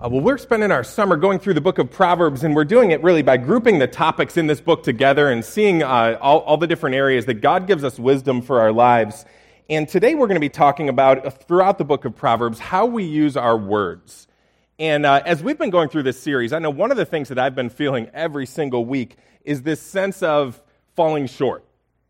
Uh, well, we're spending our summer going through the book of Proverbs, and we're doing it really by grouping the topics in this book together and seeing uh, all, all, the different areas that God gives us wisdom for our lives. And today we're going to be talking about, uh, throughout the book of Proverbs, how we use our words. And uh, as we've been going through this series, I know one of the things that I've been feeling every single week is this sense of falling short.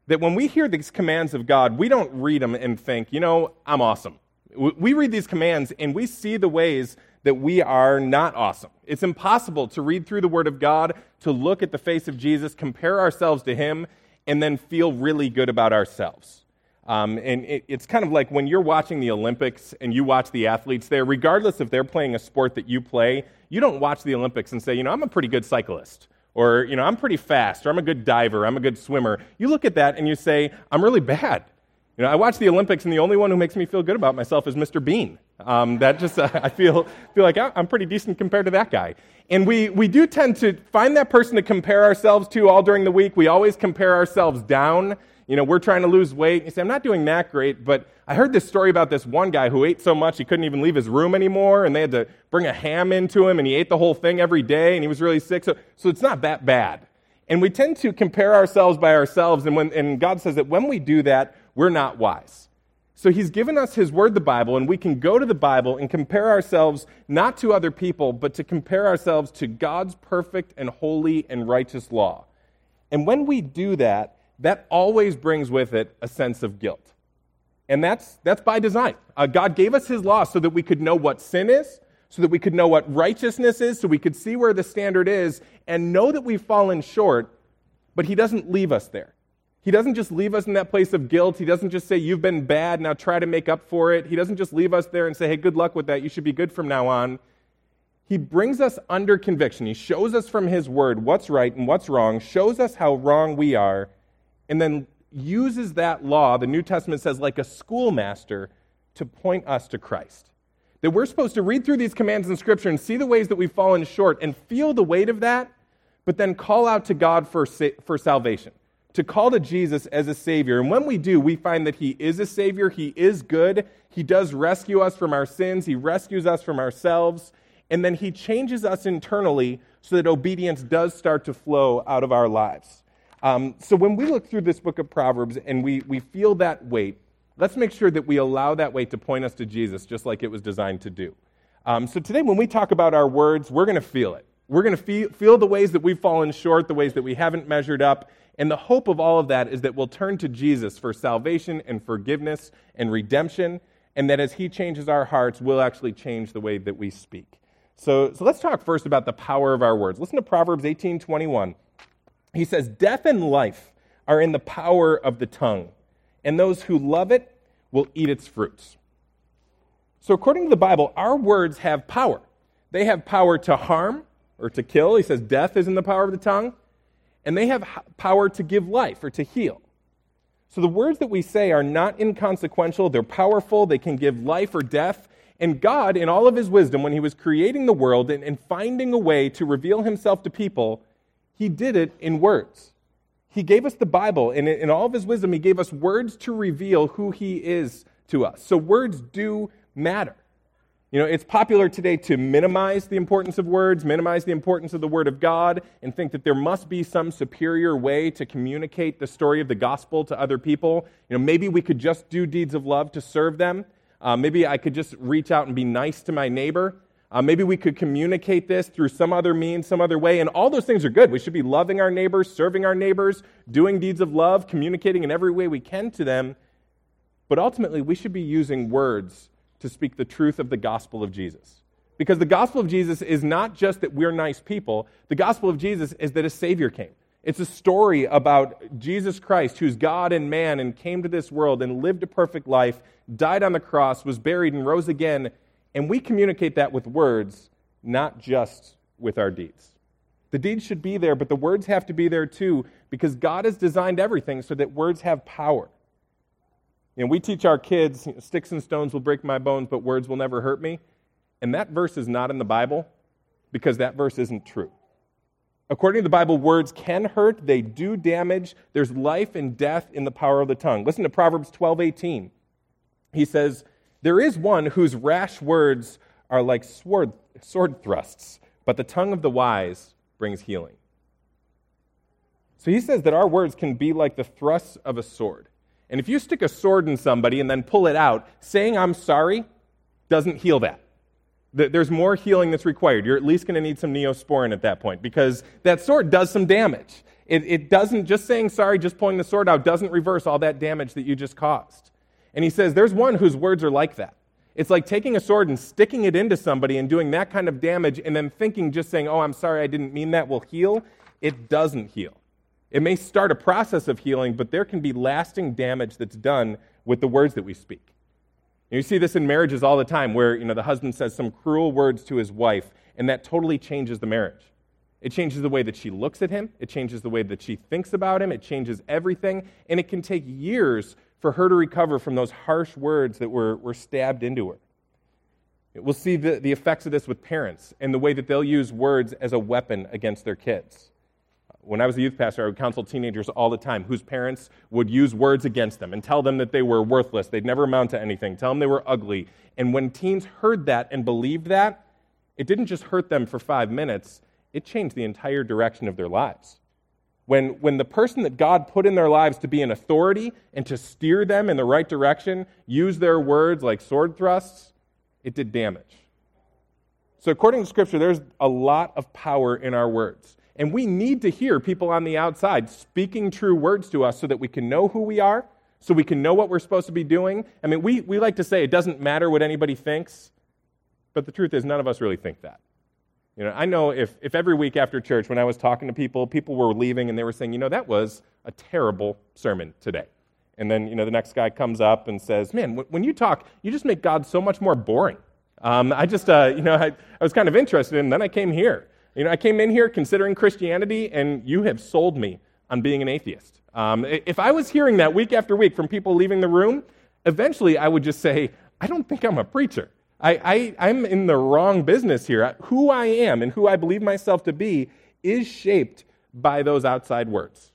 That when we hear these commands of God, we don't read them and think, you know, I'm awesome. We read these commands and we see the ways that we are not awesome. It's impossible to read through the Word of God, to look at the face of Jesus, compare ourselves to Him, and then feel really good about ourselves. Um, and it, it's kind of like when you're watching the Olympics and you watch the athletes there, regardless if they're playing a sport that you play, you don't watch the Olympics and say, you know, I'm a pretty good cyclist, or, you know, I'm pretty fast, or I'm a good diver, I'm a good swimmer. You look at that and you say, I'm really bad. You know, I watch the Olympics, and the only one who makes me feel good about myself is Mr. Bean. Um, that just, uh, I feel, feel like I'm pretty decent compared to that guy. And we, we do tend to find that person to compare ourselves to all during the week. We always compare ourselves down. You know, we're trying to lose weight. You say, I'm not doing that great, but I heard this story about this one guy who ate so much he couldn't even leave his room anymore, and they had to bring a ham into him, and he ate the whole thing every day, and he was really sick. So, so it's not that bad. And we tend to compare ourselves by ourselves, and, when, and God says that when we do that, we're not wise. So he's given us his word, the Bible, and we can go to the Bible and compare ourselves not to other people, but to compare ourselves to God's perfect and holy and righteous law. And when we do that, that always brings with it a sense of guilt. And that's, that's by design. Uh, God gave us his law so that we could know what sin is, so that we could know what righteousness is, so we could see where the standard is, and know that we've fallen short, but he doesn't leave us there. He doesn't just leave us in that place of guilt. He doesn't just say, You've been bad, now try to make up for it. He doesn't just leave us there and say, Hey, good luck with that. You should be good from now on. He brings us under conviction. He shows us from His Word what's right and what's wrong, shows us how wrong we are, and then uses that law, the New Testament says, like a schoolmaster to point us to Christ. That we're supposed to read through these commands in Scripture and see the ways that we've fallen short and feel the weight of that, but then call out to God for, for salvation to call to Jesus as a Savior. And when we do, we find that He is a Savior, He is good, He does rescue us from our sins, He rescues us from ourselves, and then He changes us internally so that obedience does start to flow out of our lives. Um, so when we look through this book of Proverbs and we, we feel that weight, let's make sure that we allow that weight to point us to Jesus, just like it was designed to do. Um, so today, when we talk about our words, we're going to feel it. We're going to feel, feel the ways that we've fallen short, the ways that we haven't measured up, and the hope of all of that is that we'll turn to Jesus for salvation and forgiveness and redemption, and that as He changes our hearts, we'll actually change the way that we speak. So, so let's talk first about the power of our words. Listen to Proverbs 18 21. He says, Death and life are in the power of the tongue, and those who love it will eat its fruits. So, according to the Bible, our words have power. They have power to harm or to kill. He says, Death is in the power of the tongue and they have power to give life or to heal. So the words that we say are not inconsequential, they're powerful, they can give life or death. And God, in all of his wisdom, when he was creating the world and, and finding a way to reveal himself to people, he did it in words. He gave us the Bible, and in all of his wisdom, he gave us words to reveal who he is to us. So words do matter. You know, it's popular today to minimize the importance of words, minimize the importance of the Word of God, and think that there must be some superior way to communicate the story of the gospel to other people. You know, maybe we could just do deeds of love to serve them. Uh, maybe I could just reach out and be nice to my neighbor. Uh, maybe we could communicate this through some other means, some other way. And all those things are good. We should be loving our neighbors, serving our neighbors, doing deeds of love, communicating in every way we can to them. But ultimately, we should be using words to speak the truth of the gospel of Jesus. Because the gospel of Jesus is not just that we're nice people, the gospel of Jesus is that a Savior came. It's a story about Jesus Christ, who's God and man, and came to this world and lived a perfect life, died on the cross, was buried, and rose again. And we communicate that with words, not just with our deeds. The deeds should be there, but the words have to be there too, because God has designed everything so that words have power. And we teach our kids, sticks and stones will break my bones, but words will never hurt me. And that verse is not in the Bible because that verse isn't true. According to the Bible, words can hurt, they do damage. There's life and death in the power of the tongue. Listen to Proverbs 12 18. He says, There is one whose rash words are like sword, sword thrusts, but the tongue of the wise brings healing. So he says that our words can be like the thrusts of a sword. And if you stick a sword in somebody and then pull it out, saying I'm sorry doesn't heal that. There's more healing that's required. You're at least going to need some neosporin at that point because that sword does some damage. It, it doesn't, just saying sorry, just pulling the sword out, doesn't reverse all that damage that you just caused. And he says there's one whose words are like that. It's like taking a sword and sticking it into somebody and doing that kind of damage and then thinking just saying, oh, I'm sorry, I didn't mean that will heal. It doesn't heal. It may start a process of healing, but there can be lasting damage that's done with the words that we speak. And You see this in marriages all the time where you know, the husband says some cruel words to his wife, and that totally changes the marriage. It changes the way that she looks at him, it changes the way that she thinks about him, it changes everything, and it can take years for her to recover from those harsh words that were, were stabbed into her. We'll see the, the effects of this with parents and the way that they'll use words as a weapon against their kids. When I was a youth pastor, I would counsel teenagers all the time whose parents would use words against them and tell them that they were worthless, they'd never amount to anything, tell them they were ugly. And when teens heard that and believed that, it didn't just hurt them for five minutes, it changed the entire direction of their lives. When, when the person that God put in their lives to be an authority and to steer them in the right direction used their words like sword thrusts, it did damage. So, according to Scripture, there's a lot of power in our words. And we need to hear people on the outside speaking true words to us so that we can know who we are, so we can know what we're supposed to be doing. I mean, we, we like to say it doesn't matter what anybody thinks, but the truth is, none of us really think that. You know, I know if, if every week after church, when I was talking to people, people were leaving and they were saying, you know, that was a terrible sermon today. And then, you know, the next guy comes up and says, man, when you talk, you just make God so much more boring. Um, I just, uh, you know, I, I was kind of interested, and then I came here. You know, I came in here considering Christianity, and you have sold me on being an atheist. Um, if I was hearing that week after week from people leaving the room, eventually I would just say, I don't think I'm a preacher. I, I, I'm in the wrong business here. Who I am and who I believe myself to be is shaped by those outside words.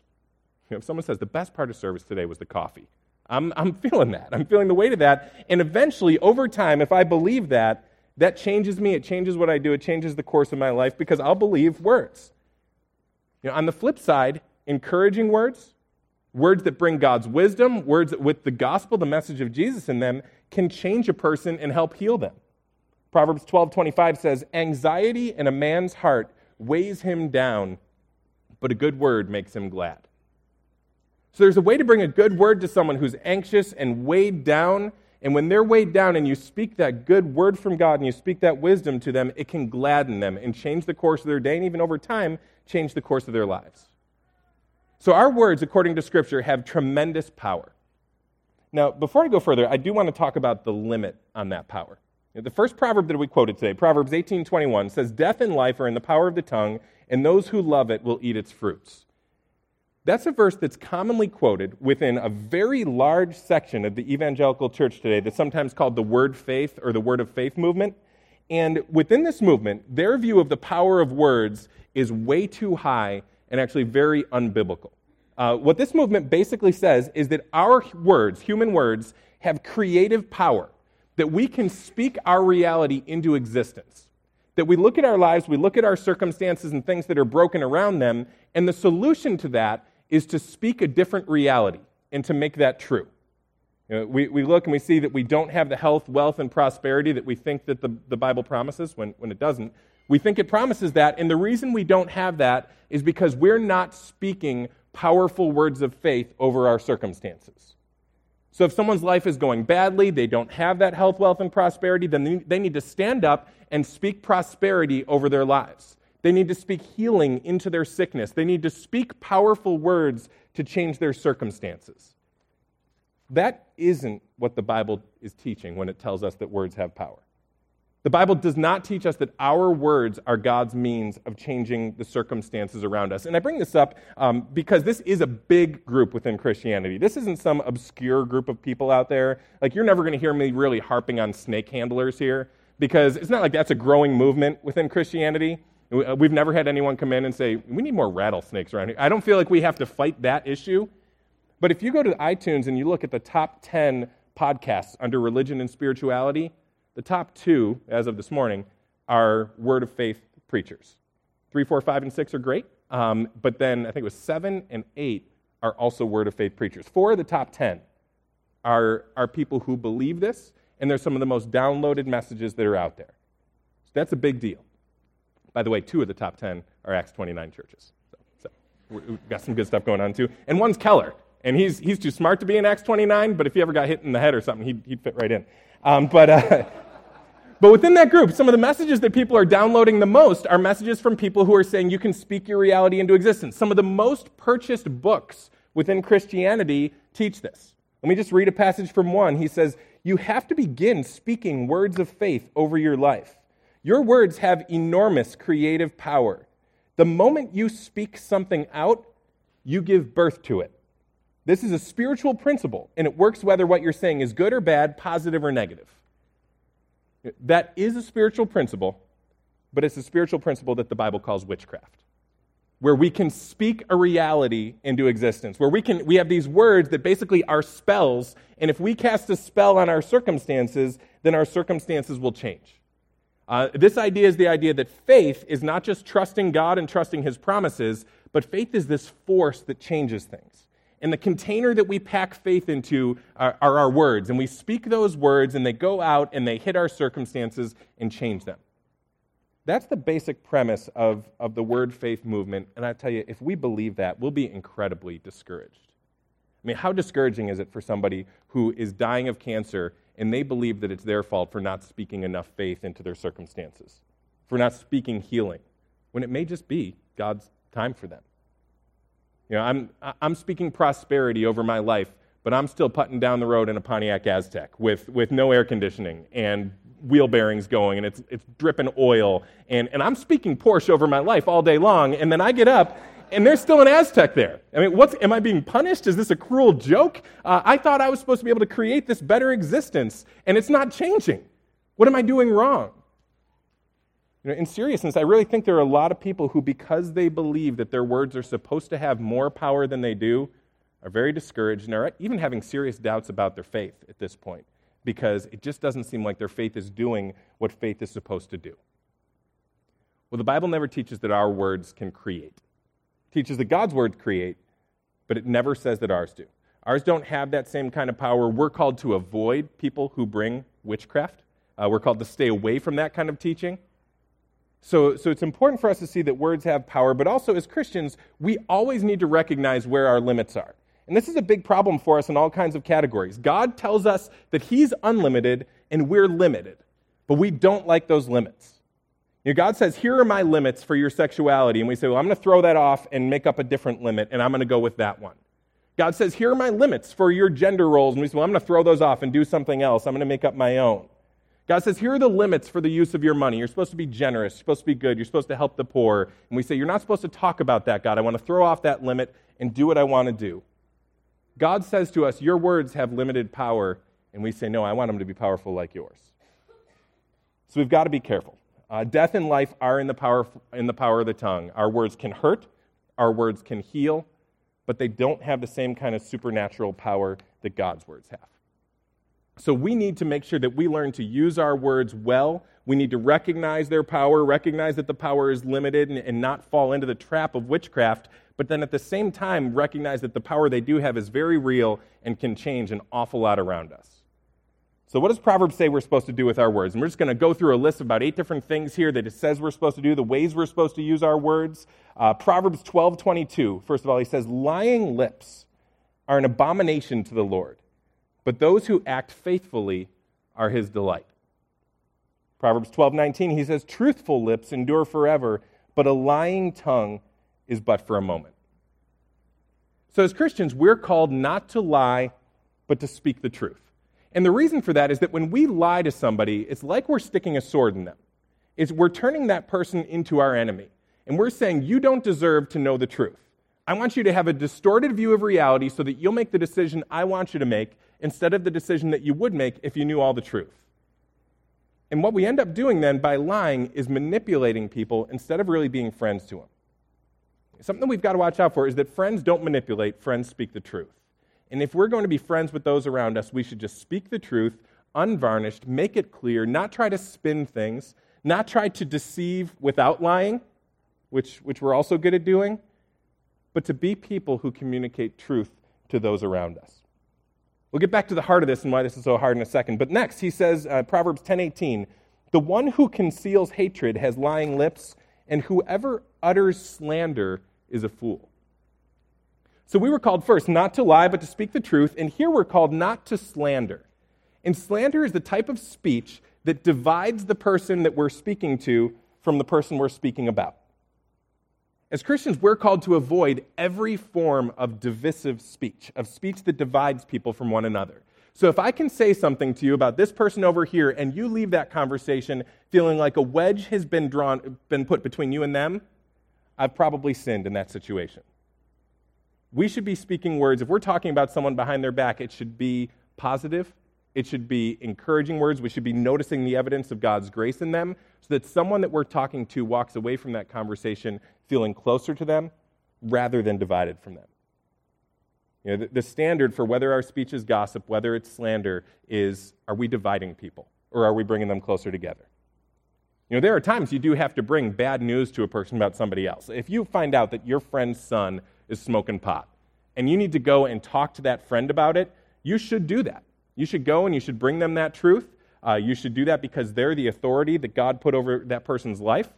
You know, if someone says the best part of service today was the coffee, I'm, I'm feeling that. I'm feeling the weight of that. And eventually, over time, if I believe that, that changes me. It changes what I do. It changes the course of my life because I'll believe words. You know, on the flip side, encouraging words, words that bring God's wisdom, words with the gospel, the message of Jesus in them, can change a person and help heal them. Proverbs 12:25 says, "Anxiety in a man's heart weighs him down, but a good word makes him glad." So there's a way to bring a good word to someone who's anxious and weighed down and when they're weighed down and you speak that good word from God and you speak that wisdom to them, it can gladden them and change the course of their day and even over time change the course of their lives. So our words, according to Scripture, have tremendous power. Now, before I go further, I do want to talk about the limit on that power. The first proverb that we quoted today, Proverbs 18:21, says, "Death and life are in the power of the tongue, and those who love it will eat its fruits." That's a verse that's commonly quoted within a very large section of the evangelical church today that's sometimes called the word faith or the word of faith movement. And within this movement, their view of the power of words is way too high and actually very unbiblical. Uh, what this movement basically says is that our words, human words, have creative power, that we can speak our reality into existence. That we look at our lives, we look at our circumstances and things that are broken around them, and the solution to that is to speak a different reality and to make that true. You know, we, we look and we see that we don't have the health, wealth, and prosperity that we think that the, the Bible promises when, when it doesn't. We think it promises that, and the reason we don't have that is because we're not speaking powerful words of faith over our circumstances. So if someone's life is going badly, they don't have that health, wealth, and prosperity, then they need to stand up and speak prosperity over their lives. They need to speak healing into their sickness. They need to speak powerful words to change their circumstances. That isn't what the Bible is teaching when it tells us that words have power. The Bible does not teach us that our words are God's means of changing the circumstances around us. And I bring this up um, because this is a big group within Christianity. This isn't some obscure group of people out there. Like, you're never going to hear me really harping on snake handlers here because it's not like that's a growing movement within Christianity. Uh, we've never had anyone come in and say, we need more rattlesnakes around here. I don't feel like we have to fight that issue. But if you go to iTunes and you look at the top 10 podcasts under religion and spirituality, the top two, as of this morning, are word of faith preachers. Three, four, five, and six are great, um, but then I think it was seven and eight are also word of faith preachers. Four of the top ten are, are people who believe this, and they're some of the most downloaded messages that are out there. So that's a big deal. By the way, two of the top ten are Acts 29 churches. So, so we've got some good stuff going on too. And one's Keller, and he's, he's too smart to be in Acts 29, but if he ever got hit in the head or something, he'd, he'd fit right in. Um, but, uh, but within that group, some of the messages that people are downloading the most are messages from people who are saying you can speak your reality into existence. Some of the most purchased books within Christianity teach this. Let me just read a passage from one. He says, You have to begin speaking words of faith over your life. Your words have enormous creative power. The moment you speak something out, you give birth to it. This is a spiritual principle, and it works whether what you're saying is good or bad, positive or negative. That is a spiritual principle, but it's a spiritual principle that the Bible calls witchcraft. Where we can speak a reality into existence, where we can we have these words that basically are spells, and if we cast a spell on our circumstances, then our circumstances will change. Uh, this idea is the idea that faith is not just trusting God and trusting His promises, but faith is this force that changes things. And the container that we pack faith into are, are, our words. And we speak those words, and they go out and they hit our circumstances and change them. That's the basic premise of, of the word faith movement. And I tell you, if we believe that, we'll be incredibly discouraged. I mean, how discouraging is it for somebody who is dying of cancer and they believe that it's their fault for not speaking enough faith into their circumstances, for not speaking healing, when it may just be God's time for them? You know, I'm, I'm speaking prosperity over my life, but I'm still putting down the road in a Pontiac Aztek with, with no air conditioning and wheel bearings going and it's, it's dripping oil. And, and I'm speaking Porsche over my life all day long. And then I get up and there's still an Aztek there. I mean, what's, am I being punished? Is this a cruel joke? Uh, I thought I was supposed to be able to create this better existence and it's not changing. What am I doing wrong? You know, in seriousness, I really think there are a lot of people who, because they believe that their words are supposed to have more power than they do, are very discouraged and are even having serious doubts about their faith at this point because it just doesn't seem like their faith is doing what faith is supposed to do. Well, the Bible never teaches that our words can create. Teaches that God's words create, but it never says that ours do. Ours don't have that same kind of power. We're called to avoid people who bring witchcraft. Uh, we're called to stay away from that kind of teaching. So, so it's important for us to see that words have power, but also as Christians, we always need to recognize where our limits are. And this is a big problem for us in all kinds of categories. God tells us that He's unlimited and we're limited, but we don't like those limits. You know, God says, Here are my limits for your sexuality. And we say, Well, I'm going to throw that off and make up a different limit, and I'm going to go with that one. God says, Here are my limits for your gender roles. And we say, Well, I'm going to throw those off and do something else. I'm going to make up my own. God says, here are the limits for the use of your money. You're supposed to be generous. You're supposed to be good. You're supposed to help the poor. And we say, you're not supposed to talk about that, God. I want to throw off that limit and do what I want to do. God says to us, your words have limited power. And we say, no, I want them to be powerful like yours. So we've got to be careful. Uh, death and life are in the, power, in the power of the tongue. Our words can hurt, our words can heal, but they don't have the same kind of supernatural power that God's words have. So we need to make sure that we learn to use our words well. We need to recognize their power, recognize that the power is limited, and, and, not fall into the trap of witchcraft, but then at the same time recognize that the power they do have is very real and can change an awful lot around us. So, what does Proverbs say we're supposed to do with our words? And we're just going to go through a list of about eight different things here that it says we're supposed to do, the ways we're supposed to use our words. Uh, Proverbs 12 22, first of all, he says, Lying lips are an abomination to the Lord but those who act faithfully are his delight. Proverbs 12:19 he says truthful lips endure forever, but a lying tongue is but for a moment. So as Christians, we're called not to lie, but to speak the truth. And the reason for that is that when we lie to somebody, it's like we're sticking a sword in them. It's we're turning that person into our enemy. And we're saying, you don't deserve to know the truth. I want you to have a distorted view of reality so that you'll make the decision I want you to make instead of the decision that you would make if you knew all the truth. And what we end up doing then by lying is manipulating people instead of really being friends to them. Something we've got to watch out for is that friends don't manipulate, friends speak the truth. And if we're going to be friends with those around us, we should just speak the truth, unvarnished, make it clear, not try to spin things, not try to deceive without lying, which, which we're also good at doing, but to be people who communicate truth to those around us. We'll get back to the heart of this and why this is so hard in a second. But next, he says, uh, Proverbs 10:18, "The one who conceals hatred has lying lips, and whoever utters slander is a fool." So we were called first not to lie, but to speak the truth, and here we're called not to slander. And slander is the type of speech that divides the person that we're speaking to from the person we're speaking about. As Christians, we're called to avoid every form of divisive speech, of speech that divides people from one another. So if I can say something to you about this person over here and you leave that conversation feeling like a wedge has been drawn been put between you and them, I've probably sinned in that situation. We should be speaking words. If we're talking about someone behind their back, it should be positive it should be encouraging words. We should be noticing the evidence of God's grace in them so that someone that we're talking to walks away from that conversation feeling closer to them rather than divided from them. You know, the, the standard for whether our speech is gossip, whether it's slander, is are we dividing people or are we bringing them closer together? You know, there are times you do have to bring bad news to a person about somebody else. If you find out that your friend's son is smoking pot and you need to go and talk to that friend about it, you should do that. You should go and you should bring them that truth. Uh, you should do that because they're the authority that God put over that person's life.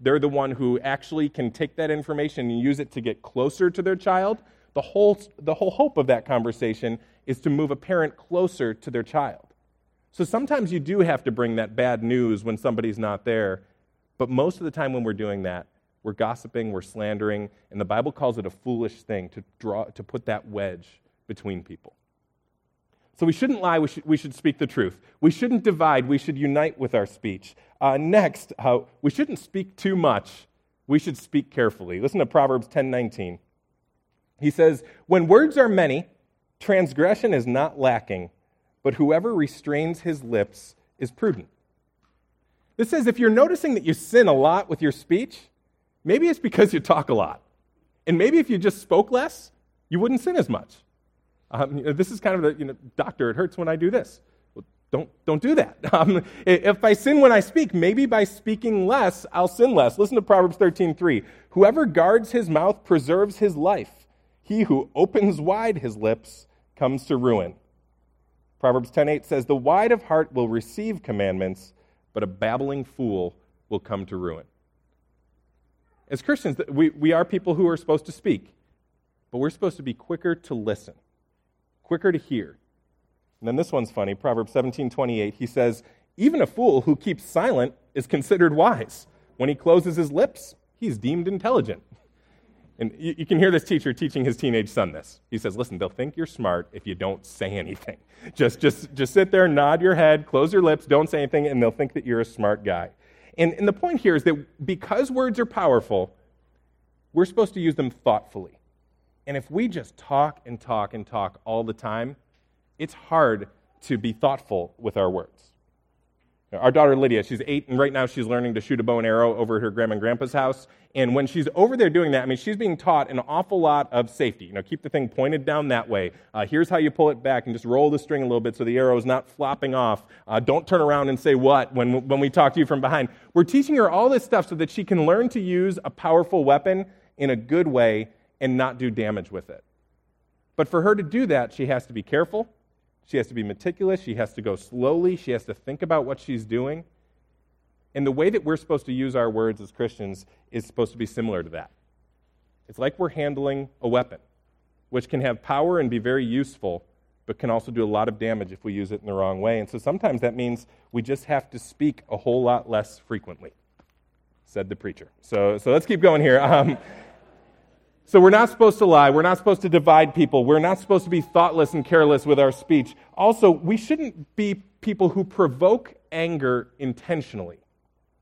They're the one who actually can take that information and use it to get closer to their child. The whole, the whole hope of that conversation is to move a parent closer to their child. So sometimes you do have to bring that bad news when somebody's not there, but most of the time when we're doing that, we're gossiping, we're slandering, and the Bible calls it a foolish thing to draw to put that wedge between people. So we shouldn't lie, we should, we should speak the truth. We shouldn't divide, we should unite with our speech. Uh, next, uh, we shouldn't speak too much, we should speak carefully. Listen to Proverbs 10:19. He says, "When words are many, transgression is not lacking, but whoever restrains his lips is prudent." This says if you're noticing that you sin a lot with your speech, maybe it's because you talk a lot. And maybe if you just spoke less, you wouldn't sin as much. Um, you know, this is kind of the, you know, doctor, it hurts when I do this. Well, don't, don't do that. Um, if I sin when I speak, maybe by speaking less, I'll sin less. Listen to Proverbs 13:3. Whoever guards his mouth preserves his life. He who opens wide his lips comes to ruin. Proverbs 10:8 says, "The wide of heart will receive commandments, but a babbling fool will come to ruin." As Christians, we, we are people who are supposed to speak, but we're supposed to be quicker to listen quicker to hear. And then this one's funny. Proverbs 17 28, he says, Even a fool who keeps silent is considered wise. When he closes his lips, he's deemed intelligent. And you, you, can hear this teacher teaching his teenage son this. He says, Listen, they'll think you're smart if you don't say anything. Just, just, just sit there, nod your head, close your lips, don't say anything, and they'll think that you're a smart guy. And, and the point here is that because words are powerful, we're supposed to use them thoughtfully. And if we just talk and talk and talk all the time, it's hard to be thoughtful with our words. Our daughter Lydia, she's eight, and right now she's learning to shoot a bow and arrow over at her grandma and grandpa's house. And when she's over there doing that, I mean, she's being taught an awful lot of safety. You know, keep the thing pointed down that way. Uh, here's how you pull it back, and just roll the string a little bit so the arrow is not flopping off. Uh, don't turn around and say what when, when we talk to you from behind. We're teaching her all this stuff so that she can learn to use a powerful weapon in a good way and not do damage with it. But for her to do that, she has to be careful. She has to be meticulous. She has to go slowly. She has to think about what she's doing. And the way that we're supposed to use our words as Christians is supposed to be similar to that. It's like we're handling a weapon, which can have power and be very useful, but can also do a lot of damage if we use it in the wrong way. And so sometimes that means we just have to speak a whole lot less frequently, said the preacher. So, so let's keep going here. Um, so we're not supposed to lie. We're not supposed to divide people. We're not supposed to be thoughtless and careless with our speech. Also, we shouldn't be people who provoke anger intentionally,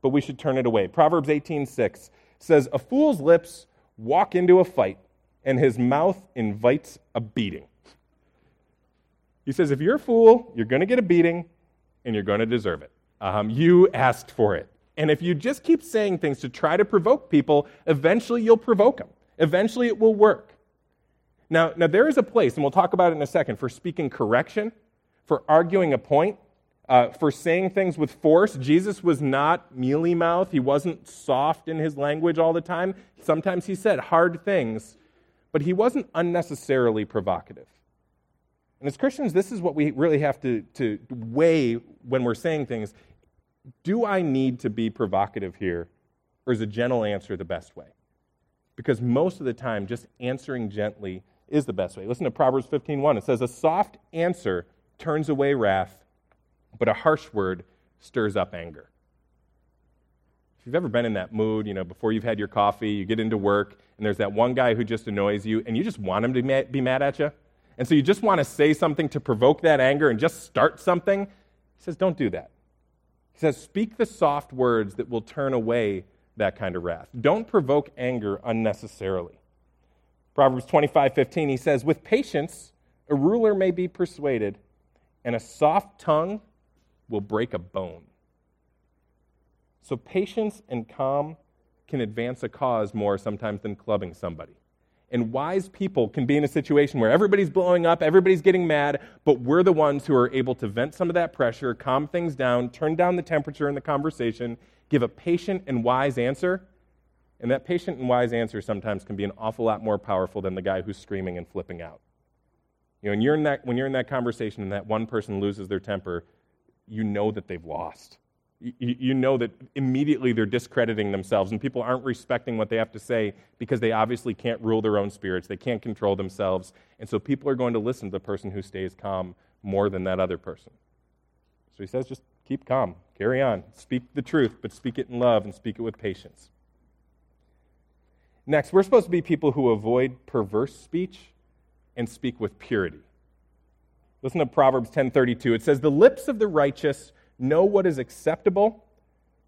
but we should turn it away. Proverbs 18:6 says, "A fool's lips walk into a fight, and his mouth invites a beating." He says, if you're a fool, you're going to get a beating, and you're going to deserve it. Um, you asked for it. And if you just keep saying things to try to provoke people, eventually you'll provoke them. Eventually, it will work. Now, now, there is a place, and we'll talk about it in a second, for speaking correction, for arguing a point, uh, for saying things with force. Jesus was not mealy mouth, he wasn't soft in his language all the time. Sometimes he said hard things, but he wasn't unnecessarily provocative. And as Christians, this is what we really have to, to weigh when we're saying things. Do I need to be provocative here, or is a gentle answer the best way? Because most of the time, just answering gently is the best way. Listen to Proverbs 15:1. It says, "A soft answer turns away wrath, but a harsh word stirs up anger." If you've ever been in that mood, you know, before you've had your coffee, you get into work, and there's that one guy who just annoys you, and you just want him to be mad at you, and so you just want to say something to provoke that anger and just start something, he says, don't do that. He says, speak the soft words that will turn away that kind of wrath. Don't provoke anger unnecessarily. Proverbs 25, 15, he says, With patience, a ruler may be persuaded, and a soft tongue will break a bone. So, patience and calm can advance a cause more sometimes than clubbing somebody. And wise people can be in a situation where everybody's blowing up, everybody's getting mad, but we're the ones who are able to vent some of that pressure, calm things down, turn down the temperature in the conversation, give a patient and wise answer. And that patient and wise answer sometimes can be an awful lot more powerful than the guy who's screaming and flipping out. You know, when you're in that, when you're in that conversation and that one person loses their temper, you know that they've lost you, you know that immediately they're discrediting themselves, and people aren't respecting what they have to say because they obviously can't rule their own spirits. They can't control themselves. And so people are going to listen to the person who stays calm more than that other person. So he says, just keep calm, carry on, speak the truth, but speak it in love and speak it with patience. Next, we're supposed to be people who avoid perverse speech and speak with purity. Listen to Proverbs 10:32. It says, "The lips of the righteous know what is acceptable,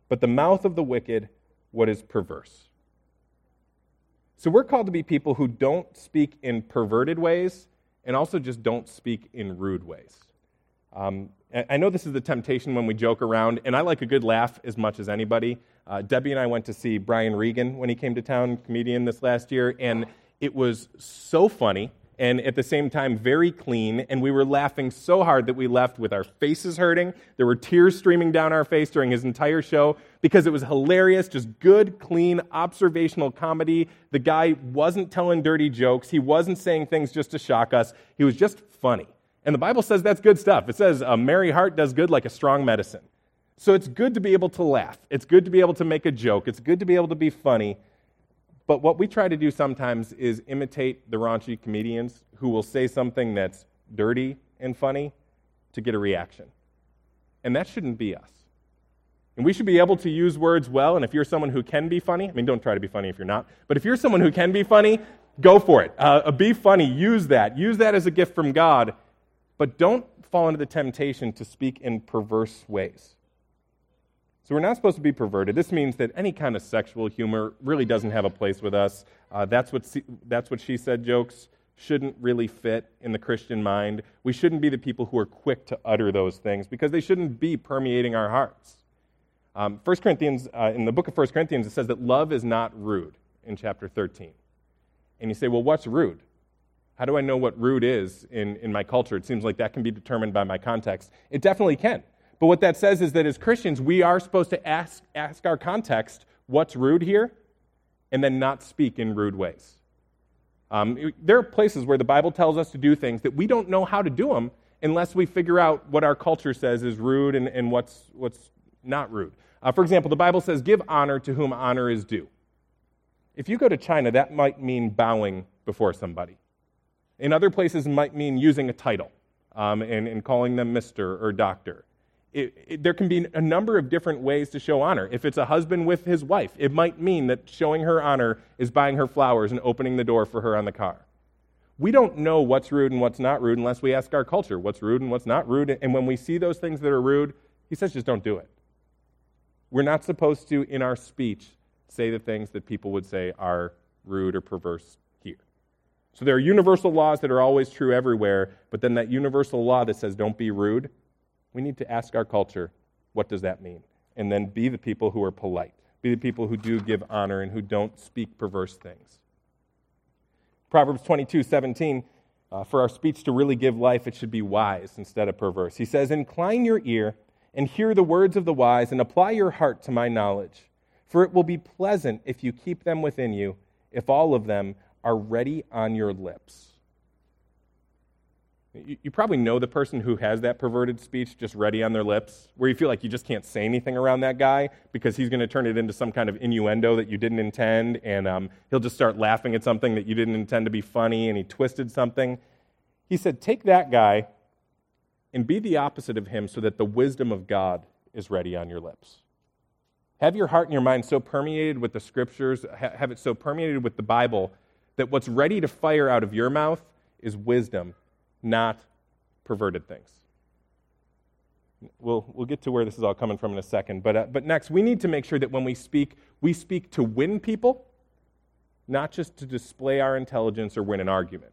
but the mouth of the wicked what is perverse. So we're called to be people who don't speak in perverted ways and also just don't speak in rude ways. Um, I know this is the temptation when we joke around, and I like a good laugh as much as anybody. Uh, Debbie and I went to see Brian Regan when he came to town, comedian this last year, and it was so funny and at the same time very clean. And we were laughing so hard that we left with our faces hurting. There were tears streaming down our face during his entire show because it was hilarious, just good, clean, observational comedy. The guy wasn't telling dirty jokes, he wasn't saying things just to shock us, he was just funny. And the Bible says that's good stuff. It says a merry heart does good like a strong medicine. So it's good to be able to laugh. It's good to be able to make a joke. It's good to be able to be funny. But what we try to do sometimes is imitate the raunchy comedians who will say something that's dirty and funny to get a reaction. And that shouldn't be us. And we should be able to use words well. And if you're someone who can be funny, I mean, don't try to be funny if you're not, but if you're someone who can be funny, go for it. Uh, be funny. Use that. Use that as a gift from God. But don't fall into the temptation to speak in perverse ways. So we're not supposed to be perverted. This means that any kind of sexual humor really doesn't have a place with us. Uh, that's, what that's what she said jokes shouldn't really fit in the Christian mind. We shouldn't be the people who are quick to utter those things because they shouldn't be permeating our hearts. Um, 1 Corinthians, uh, in the book of 1 Corinthians, it says that love is not rude in chapter 13. And you say, well, what's rude? How do I know what rude is in, in my culture? It seems like that can be determined by my context. It definitely can. But what that says is that as Christians, we are supposed to ask, ask our context what's rude here and then not speak in rude ways. Um, there are places where the Bible tells us to do things that we don't know how to do them unless we figure out what our culture says is rude and, and what's, what's not rude. Uh, for example, the Bible says, give honor to whom honor is due. If you go to China, that might mean bowing before somebody. In other places, it might mean using a title um, and, and calling them Mr. or Doctor it, it, there can be a number of different ways to show honor. If it's a husband with his wife, it might mean that showing her honor is buying her flowers and opening the door for her on the car. We don't know what's rude and what's not rude unless we ask our culture what's rude and what's not rude. And when we see those things that are rude, he says just don't do it. We're not supposed to, in our speech, say the things that people would say are rude or perverse. So there are universal laws that are always true everywhere, but then that universal law that says don't be rude, we need to ask our culture, what does that mean? And then be the people who are polite, be the people who do give honor and who don't speak perverse things. Proverbs 22 17, uh, for our speech to really give life, it should be wise instead of perverse. He says, Incline your ear and hear the words of the wise, and apply your heart to my knowledge. For it will be pleasant if you keep them within you, if all of them are ready on your lips. You, you probably know the person who has that perverted speech just ready on their lips, where you feel like you just can't say anything around that guy because he's going to turn it into some kind of innuendo that you didn't intend, and um, he'll just start laughing at something that you didn't intend to be funny, and he twisted something. He said, Take that guy and be the opposite of him so that the wisdom of God is ready on your lips. Have your heart and your mind so permeated with the scriptures, have it so permeated with the Bible, that what's ready to fire out of your mouth is wisdom, not perverted things. We'll, we'll get to where this is all coming from in a second. But, uh, but next, we need to make sure that when we speak, we speak to win people, not just to display our intelligence or win an argument.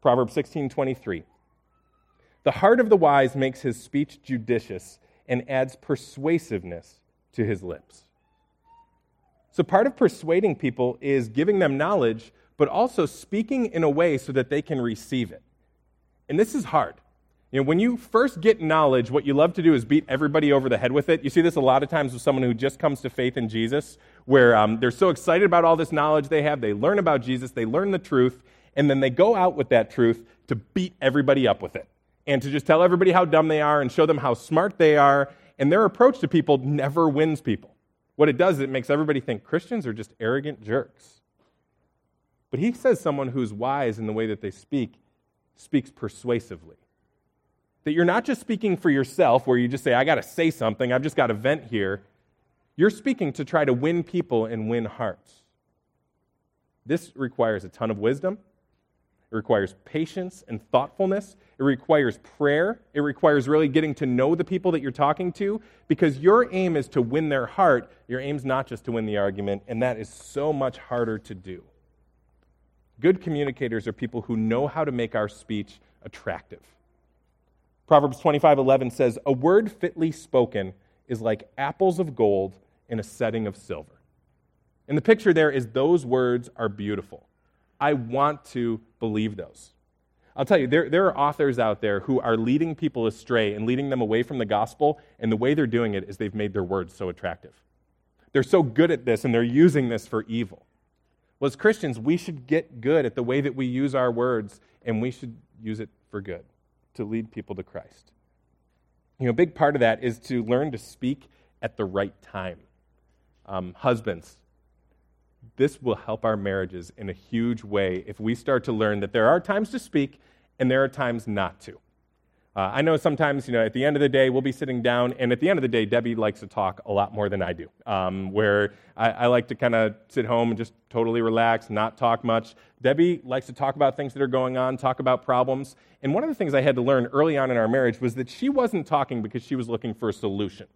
Proverbs 16 23. The heart of the wise makes his speech judicious and adds persuasiveness to his lips. So, part of persuading people is giving them knowledge, but also speaking in a way so that they can receive it. And this is hard. You know, when you first get knowledge, what you love to do is beat everybody over the head with it. You see this a lot of times with someone who just comes to faith in Jesus, where um, they're so excited about all this knowledge they have. They learn about Jesus, they learn the truth, and then they go out with that truth to beat everybody up with it and to just tell everybody how dumb they are and show them how smart they are. And their approach to people never wins people. What it does is it makes everybody think Christians are just arrogant jerks. But he says someone who's wise in the way that they speak speaks persuasively. That you're not just speaking for yourself, where you just say, I got to say something, I've just got to vent here. You're speaking to try to win people and win hearts. This requires a ton of wisdom, it requires patience and thoughtfulness. It requires prayer. It requires really getting to know the people that you're talking to because your aim is to win their heart. Your aim's not just to win the argument, and that is so much harder to do. Good communicators are people who know how to make our speech attractive. Proverbs 25:11 says, "A word fitly spoken is like apples of gold in a setting of silver." And the picture there is those words are beautiful. I want to believe those. I'll tell you, there, there are authors out there who are leading people astray and leading them away from the gospel, and the way they're doing it is they've made their words so attractive. They're so good at this, and they're using this for evil. Well, as Christians, we should get good at the way that we use our words, and we should use it for good to lead people to Christ. You know, a big part of that is to learn to speak at the right time. Um, husbands, this will help our marriages in a huge way if we start to learn that there are times to speak and there are times not to. Uh, I know sometimes, you know, at the end of the day, we'll be sitting down, and at the end of the day, Debbie likes to talk a lot more than I do. Um, where I, I, like to kind of sit home and just totally relax, not talk much. Debbie likes to talk about things that are going on, talk about problems. And one of the things I had to learn early on in our marriage was that she wasn't talking because she was looking for a solution.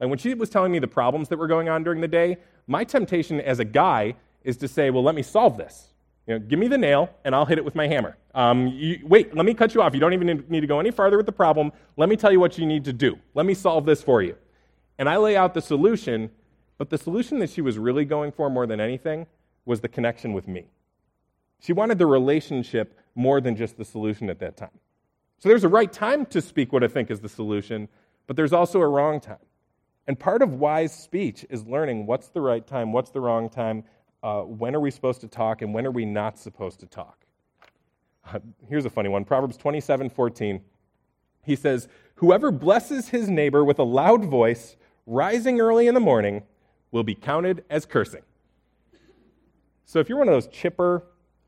And when she was telling me the problems that were going on during the day, my temptation as a guy is to say, well, let me solve this. You know, give me the nail, and I'll hit it with my hammer. Um, you, wait, let me cut you off. You don't even need to go any farther with the problem. Let me tell you what you need to do. Let me solve this for you. And I lay out the solution, but the solution that she was really going for more than anything was the connection with me. She wanted the relationship more than just the solution at that time. So there's a right time to speak what I think is the solution, but there's also a wrong time. And part of wise speech is learning what's the right time, what's the wrong time, uh, when are we supposed to talk, and when are we not supposed to talk. Here's a funny one Proverbs 27 14. He says, Whoever blesses his neighbor with a loud voice, rising early in the morning, will be counted as cursing. So if you're one of those chipper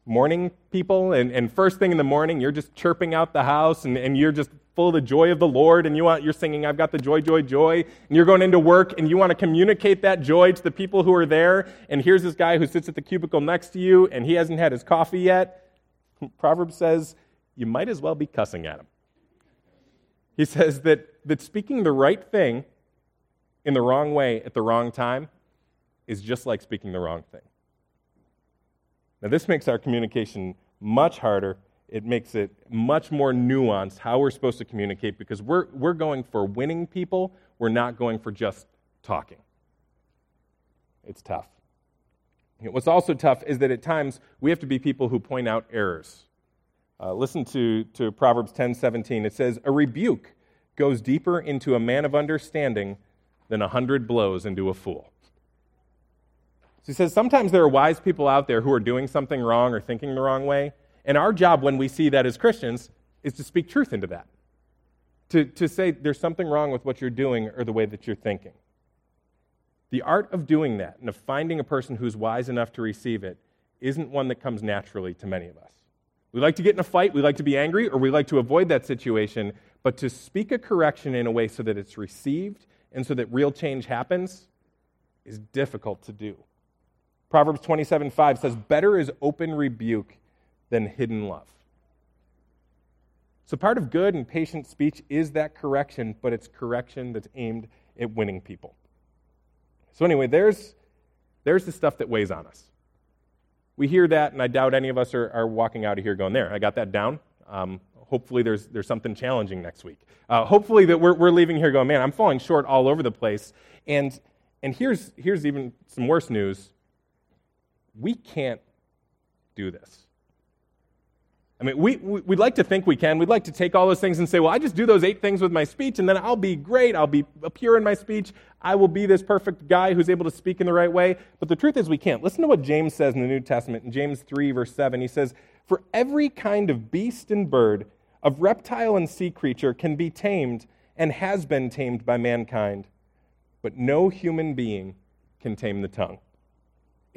morning people, and, and first thing in the morning, you're just chirping out the house and, and you're just full of the joy of the Lord and you want, you're singing, I've got the joy, joy, joy, and you're going into work and you want to communicate that joy to the people who are there, and here's this guy who sits at the cubicle next to you and he hasn't had his coffee yet, Proverbs says, you might as well be cussing at him. He says that, that speaking the right thing in the wrong way at the wrong time is just like speaking the wrong thing. Now, this makes our communication much harder it makes it much more nuanced how we're supposed to communicate because we're, we're going for winning people, we're not going for just talking. It's tough. What's also tough is that at times we have to be people who point out errors. Uh, listen to, to Proverbs 10 17. It says, A rebuke goes deeper into a man of understanding than a hundred blows into a fool. He says sometimes there are wise people out there who are doing something wrong or thinking the wrong way, and our job when we see that as Christians is to speak truth into that. To, to say there's something wrong with what you're doing or the way that you're thinking. The art of doing that and of finding a person who's wise enough to receive it isn't one that comes naturally to many of us. We like to get in a fight, we like to be angry, or we like to avoid that situation, but to speak a correction in a way so that it's received and so that real change happens is difficult to do. Proverbs 27 5 says, Better is open rebuke than hidden love. So, part of good and patient speech is that correction, but it's correction that's aimed at winning people. So, anyway, there's, there's the stuff that weighs on us. We hear that, and I doubt any of us are, are walking out of here going, There, I got that down. Um, hopefully, there's, there's something challenging next week. Uh, hopefully, that we're, we're leaving here going, Man, I'm falling short all over the place. And, and here's, here's even some worse news we can't do this. I mean, we, we'd like to think we can. We'd like to take all those things and say, well, I just do those eight things with my speech, and then I'll be great. I'll be pure in my speech. I will be this perfect guy who's able to speak in the right way. But the truth is, we can't. Listen to what James says in the New Testament. In James 3, verse 7, he says, For every kind of beast and bird, of reptile and sea creature can be tamed and has been tamed by mankind, but no human being can tame the tongue.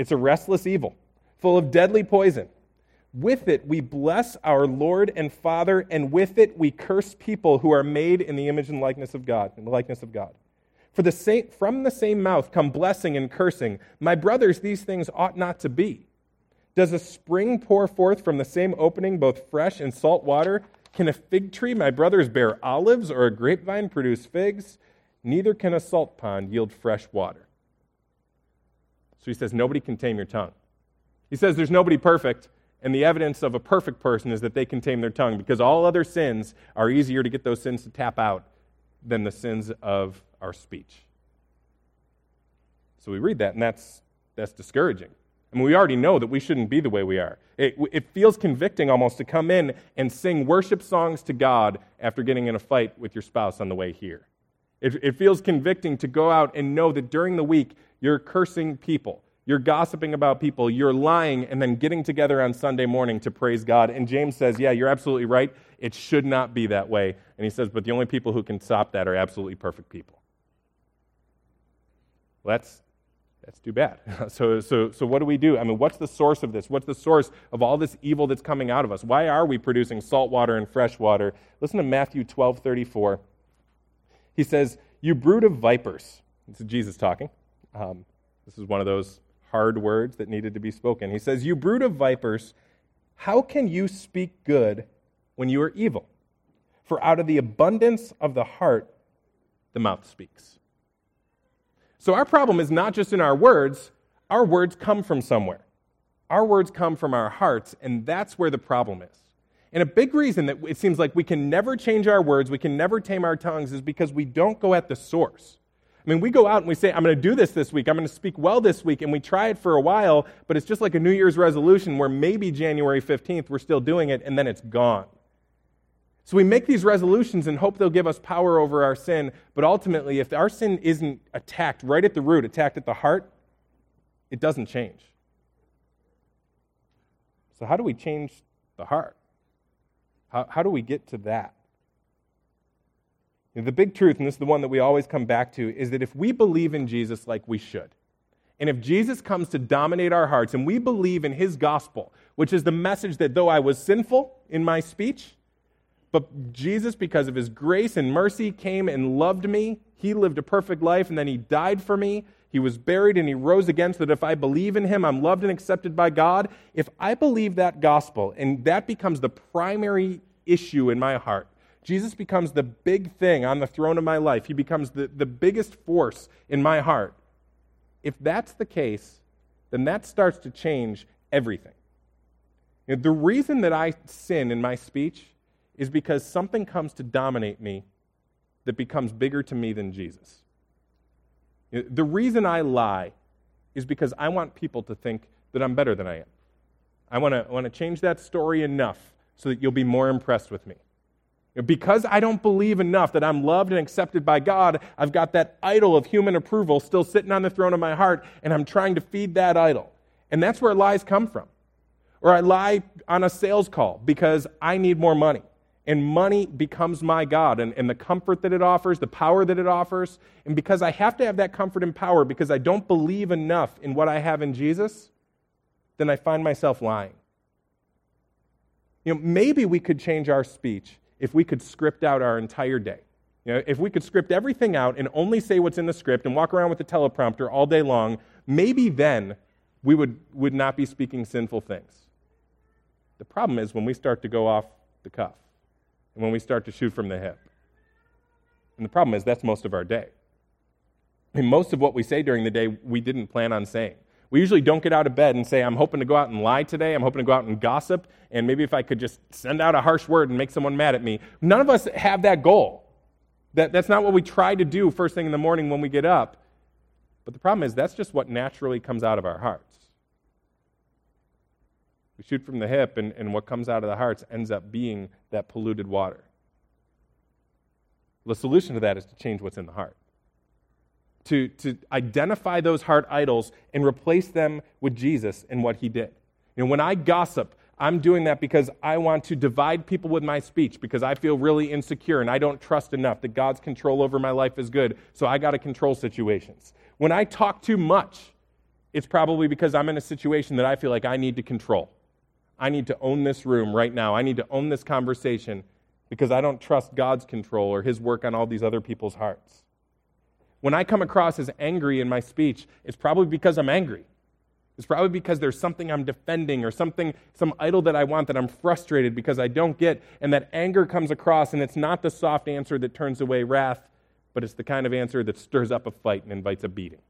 It's a restless evil, full of deadly poison. With it, we bless our Lord and Father, and with it, we curse people who are made in the image and likeness of God, in the likeness of God. For the same, from the same mouth come blessing and cursing. My brothers, these things ought not to be. Does a spring pour forth from the same opening both fresh and salt water? Can a fig tree, my brothers, bear olives, or a grapevine produce figs? Neither can a salt pond yield fresh water. So he says, Nobody can tame your tongue. He says, There's nobody perfect. And the evidence of a perfect person is that they can tame their tongue because all other sins are easier to get those sins to tap out than the sins of our speech. So we read that, and that's, that's discouraging. I mean, we already know that we shouldn't be the way we are. It, it feels convicting almost to come in and sing worship songs to God after getting in a fight with your spouse on the way here. It, it feels convicting to go out and know that during the week you're cursing people you're gossiping about people, you're lying, and then getting together on Sunday morning to praise God. And James says, Yeah, you're absolutely right. It should not be that way. And he says, But the only people who can stop that are absolutely perfect people. Well, that's, that's too bad. so, so, so, what do we do? I mean, what's the source of this? What's the source of all this evil that's coming out of us? Why are we producing salt water and fresh water? Listen to Matthew 12 34. He says, You brood of vipers. This is Jesus talking. Um, this is one of those hard words that needed to be spoken. He says, You brood of vipers, how can you speak good when you are evil? For out of the abundance of the heart, the mouth speaks. So our problem is not just in our words, our words come from somewhere. Our words come from our hearts, and that's where the problem is. And a big reason that it seems like we can never change our words, we can never tame our tongues, is because we don't go at the source. I mean, we go out and we say, I'm going to do this this week. I'm going to speak well this week. And we try it for a while, but it's just like a New Year's resolution where maybe January 15th we're still doing it and then it's gone. So we make these resolutions and hope they'll give us power over our sin. But ultimately, if our sin isn't attacked right at the root, attacked at the heart, it doesn't change. So, how do we change the heart? How, how do we get to that? The big truth, and this is the one that we always come back to, is that if we believe in Jesus like we should, and if Jesus comes to dominate our hearts and we believe in his gospel, which is the message that though I was sinful in my speech, but Jesus, because of his grace and mercy, came and loved me. He lived a perfect life and then he died for me. He was buried and he rose again so that if I believe in him, I'm loved and accepted by God. If I believe that gospel and that becomes the primary issue in my heart, Jesus becomes the big thing on the throne of my life. He becomes the, the biggest force in my heart. If that's the case, then that starts to change everything. You know, the reason that I sin in my speech is because something comes to dominate me that becomes bigger to me than Jesus. The reason I lie is because I want people to think that I'm better than I am. I want to, I want to change that story enough so that you'll be more impressed with me. Because I don't believe enough that I'm loved and accepted by God, I've got that idol of human approval still sitting on the throne of my heart, and I'm trying to feed that idol. And that's where lies come from. Or I lie on a sales call because I need more money. And money becomes my God, and, and the comfort that it offers, the power that it offers. And because I have to have that comfort and power because I don't believe enough in what I have in Jesus, then I find myself lying. You know, maybe we could change our speech if we could script out our entire day. You know, if we could script everything out and only say what's in the script and walk around with the teleprompter all day long, maybe then we would, would not be speaking sinful things. The problem is when we start to go off the cuff and when we start to shoot from the hip. And the problem is that's most of our day. I mean, most of what we say during the day, we didn't plan on saying. We usually don't get out of bed and say, I'm hoping to go out and lie today. I'm hoping to go out and gossip. And maybe if I could just send out a harsh word and make someone mad at me. None of us have that goal. That, that's not what we try to do first thing in the morning when we get up. But the problem is, that's just what naturally comes out of our hearts. We shoot from the hip, and, and what comes out of the hearts ends up being that polluted water. The solution to that is to change what's in the heart to, to identify those heart idols and replace them with Jesus and what he did. You know, when I gossip, I'm doing that because I want to divide people with my speech because I feel really insecure and I don't trust enough that God's control over my life is good, so I got to control situations. When I talk too much, it's probably because I'm in a situation that I feel like I need to control. I need to own this room right now. I need to own this conversation because I don't trust God's control or his work on all these other people's hearts. When I come across as angry in my speech, it's probably because I'm angry. It's probably because there's something I'm defending or something, some idol that I want that I'm frustrated because I don't get. And that anger comes across, and it's not the soft answer that turns away wrath, but it's the kind of answer that stirs up a fight and invites a beating.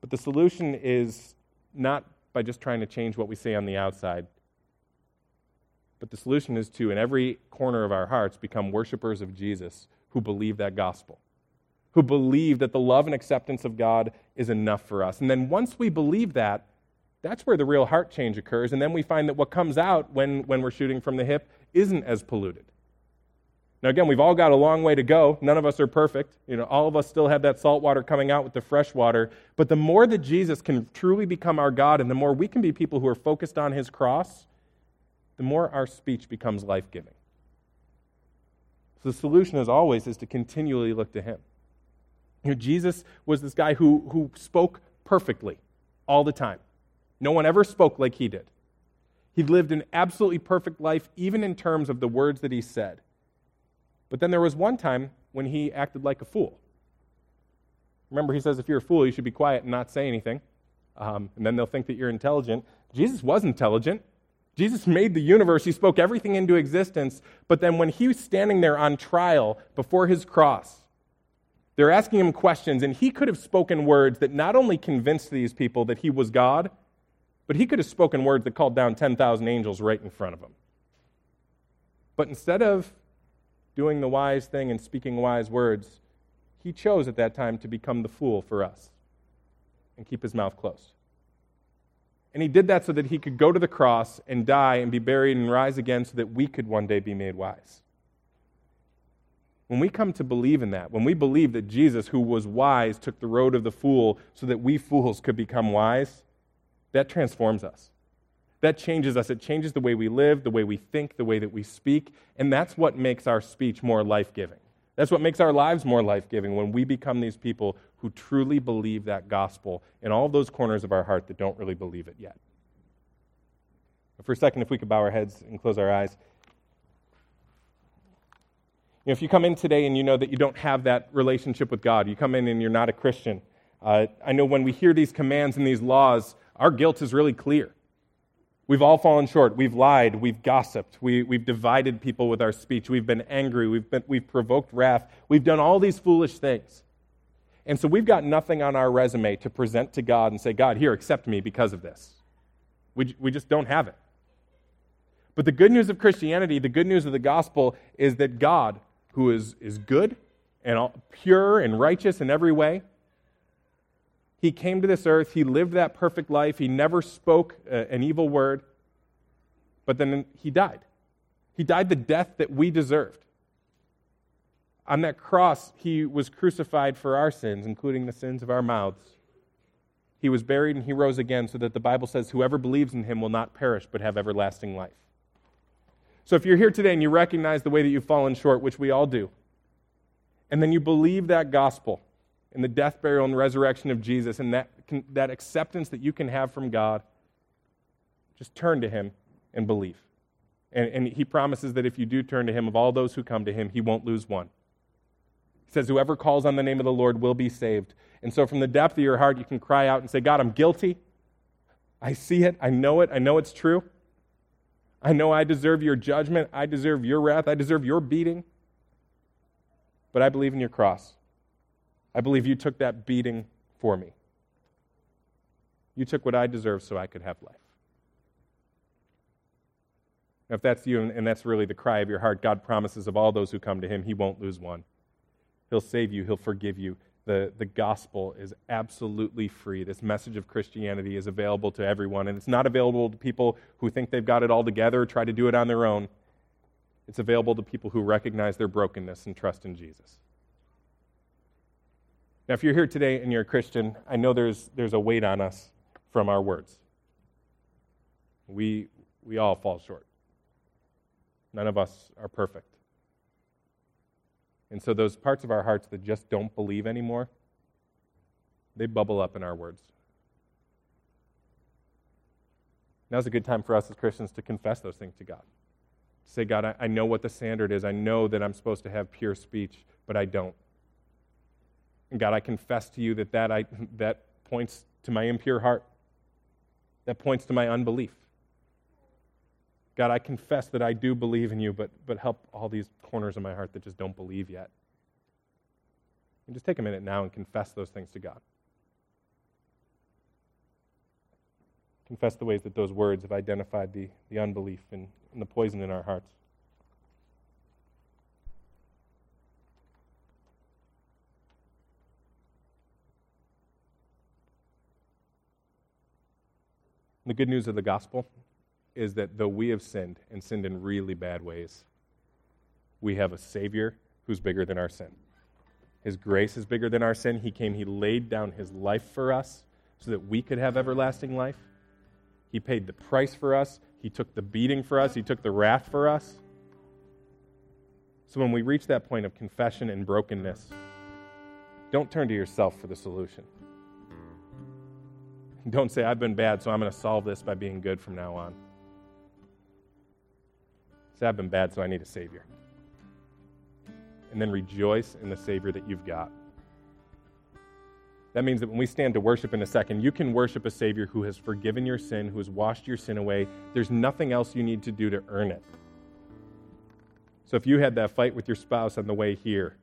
But the solution is not by just trying to change what we say on the outside, but the solution is to, in every corner of our hearts, become worshipers of Jesus who believe that gospel, who believe that the love and acceptance of God is enough for us. And then once we believe that, that's where the real heart change occurs. And then we find that what comes out when, when we're shooting from the hip isn't as polluted. Now, again, we've all got a long way to go. None of us are perfect. You know, all of us still have that salt water coming out with the fresh water. But the more that Jesus can truly become our God and the more we can be people who are focused on his cross, the more our speech becomes life giving. So the solution, as always, is to continually look to Him. You know, Jesus was this guy who, who spoke perfectly all the time. No one ever spoke like he did. He lived an absolutely perfect life, even in terms of the words that he said. But then there was one time when he acted like a fool. Remember, he says, if you're a fool, you should be quiet and not say anything. Um, and then they'll think that you're intelligent. Jesus was intelligent. Jesus made the universe, he spoke everything into existence, but then when he was standing there on trial before his cross, they're asking him questions, and he could have spoken words that not only convinced these people that he was God, but he could have spoken words that called down 10,000 angels right in front of him. But instead of doing the wise thing and speaking wise words, he chose at that time to become the fool for us and keep his mouth closed. And he did that so that he could go to the cross and die and be buried and rise again so that we could one day be made wise. When we come to believe in that, when we believe that Jesus, who was wise, took the road of the fool so that we fools could become wise, that transforms us. That changes us. It changes the way we live, the way we think, the way that we speak, and that's what makes our speech more life giving. That's what makes our lives more life giving when we become these people who truly believe that gospel in all those corners of our heart that don't really believe it yet. For a second, if we could bow our heads and close our eyes. You know, if you come in today and you know that you don't have that relationship with God, you come in and you're not a Christian, uh, I know when we hear these commands and these laws, our guilt is really clear. We've all fallen short. We've lied. We've gossiped. We, have divided people with our speech. We've been angry. We've, been, we've provoked wrath. We've done all these foolish things. And so we've got nothing on our resume to present to God and say, God, here, accept me because of this. We, we just don't have it. But the good news of Christianity, the good news of the gospel, is that God, who is, is good and all, pure and righteous in every way, he came to this earth, he lived that perfect life, he never spoke uh, an evil word, but then he died. He died the death that we deserved. On that cross, he was crucified for our sins, including the sins of our mouths. He was buried and he rose again, so that the Bible says, Whoever believes in him will not perish, but have everlasting life. So if you're here today and you recognize the way that you've fallen short, which we all do, and then you believe that gospel and the death, burial, and resurrection of Jesus and that, that acceptance that you can have from God, just turn to him and believe. And, and he promises that if you do turn to him, of all those who come to him, he won't lose one. He says, Whoever calls on the name of the Lord will be saved. And so, from the depth of your heart, you can cry out and say, God, I'm guilty. I see it. I know it. I know it's true. I know I deserve your judgment. I deserve your wrath. I deserve your beating. But I believe in your cross. I believe you took that beating for me. You took what I deserve so I could have life. Now, if that's you and that's really the cry of your heart, God promises of all those who come to Him, He won't lose one. He'll save you, He'll forgive you. The, the gospel is absolutely free. This message of Christianity is available to everyone, and it's not available to people who think they've got it all together, try to do it on their own. It's available to people who recognize their brokenness and trust in Jesus. Now, if you're here today and you're a Christian, I know there's, there's a weight on us from our words. We, we all fall short. None of us are perfect. And so, those parts of our hearts that just don't believe anymore, they bubble up in our words. Now's a good time for us as Christians to confess those things to God. Say, God, I, I know what the standard is. I know that I'm supposed to have pure speech, but I don't. And God, I confess to you that that, I, that points to my impure heart, that points to my unbelief. God, I confess that I do believe in you, but, but help all these corners of my heart that just don't believe yet. And just take a minute now and confess those things to God. Confess the ways that those words have identified the, the unbelief and, and the poison in our hearts. The good news of the gospel is that though we have sinned and sinned in really bad ways, we have a Savior who's bigger than our sin. His grace is bigger than our sin. He came, He laid down His life for us so that we could have everlasting life. He paid the price for us. He took the beating for us. He took the wrath for us. So when we reach that point of confession and brokenness, don't turn to yourself for the solution. Don't say, I've been bad, so I'm going to solve this by being good from now on. Say, I've been bad, so I need a Savior. And then rejoice in the Savior that you've got. That means that when we stand to worship in a second, you can worship a Savior who has forgiven your sin, who has washed your sin away. There's nothing else you need to do to earn it. So if you had that fight with your spouse on the way here,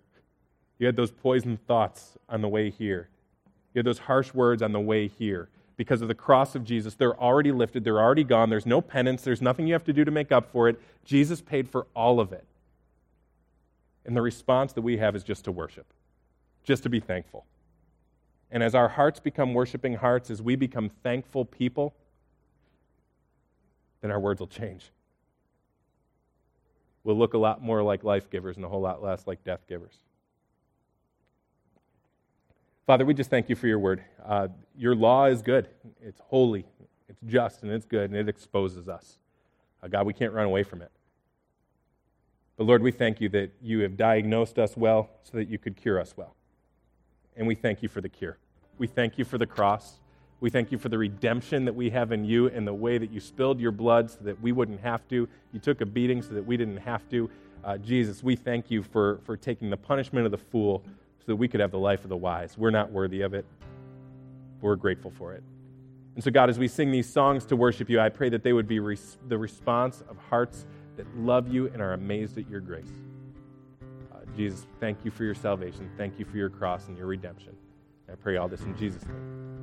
you had those poisoned thoughts on the way here, you had those harsh words on the way here, because of the cross of Jesus. They're already lifted, they're already gone. There's no penance, there's nothing you have to do to make up for it. Jesus paid for all of it. And the response that we have is just to worship, just to be thankful. And as our hearts become worshiping hearts, as we become thankful people, then our words will change. We'll look a lot more like life givers and a whole lot less like death givers. Father, we just thank you for your word. Uh, your law is good, it's holy, it's just, and it's good, and it exposes us. Uh, God, we can't run away from it. But Lord, we thank you that you have diagnosed us well so that you could cure us well. And we thank you for the cure. We thank you for the cross. We thank you for the redemption that we have in you and the way that you spilled your blood so that we wouldn't have to. You took a beating so that we didn't have to. Uh, Jesus, we thank you for, for taking the punishment of the fool so that we could have the life of the wise. We're not worthy of it, but we're grateful for it. And so, God, as we sing these songs to worship you, I pray that they would be res- the response of hearts that love you and are amazed at your grace. Uh, Jesus, thank you for your salvation. Thank you for your cross and your redemption. I pray all this in Jesus' name.